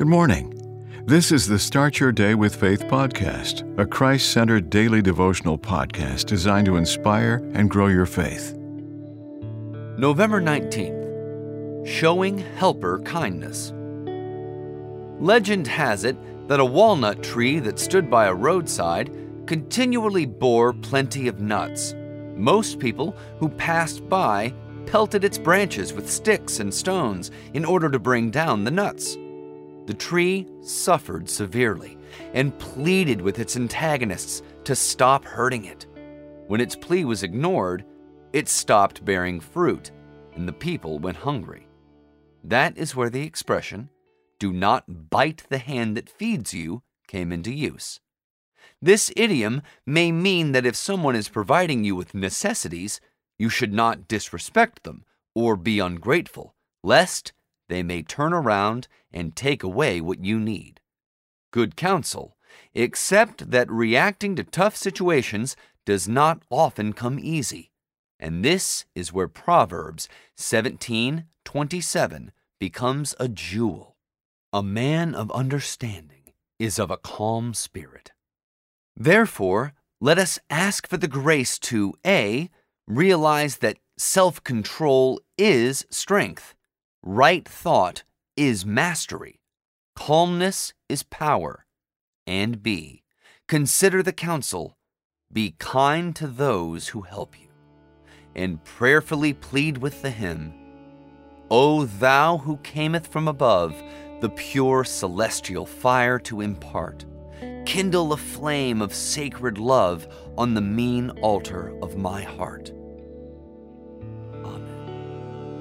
Good morning. This is the Start Your Day with Faith podcast, a Christ centered daily devotional podcast designed to inspire and grow your faith. November 19th Showing Helper Kindness. Legend has it that a walnut tree that stood by a roadside continually bore plenty of nuts. Most people who passed by pelted its branches with sticks and stones in order to bring down the nuts. The tree suffered severely and pleaded with its antagonists to stop hurting it. When its plea was ignored, it stopped bearing fruit, and the people went hungry. That is where the expression, do not bite the hand that feeds you, came into use. This idiom may mean that if someone is providing you with necessities, you should not disrespect them or be ungrateful, lest they may turn around and take away what you need. Good counsel, except that reacting to tough situations does not often come easy. And this is where Proverbs 17:27 becomes a jewel. A man of understanding is of a calm spirit. Therefore, let us ask for the grace to A. realize that self-control is strength Right thought is mastery. Calmness is power. And B. Consider the counsel. Be kind to those who help you. And prayerfully plead with the hymn O thou who cameth from above, the pure celestial fire to impart, kindle a flame of sacred love on the mean altar of my heart.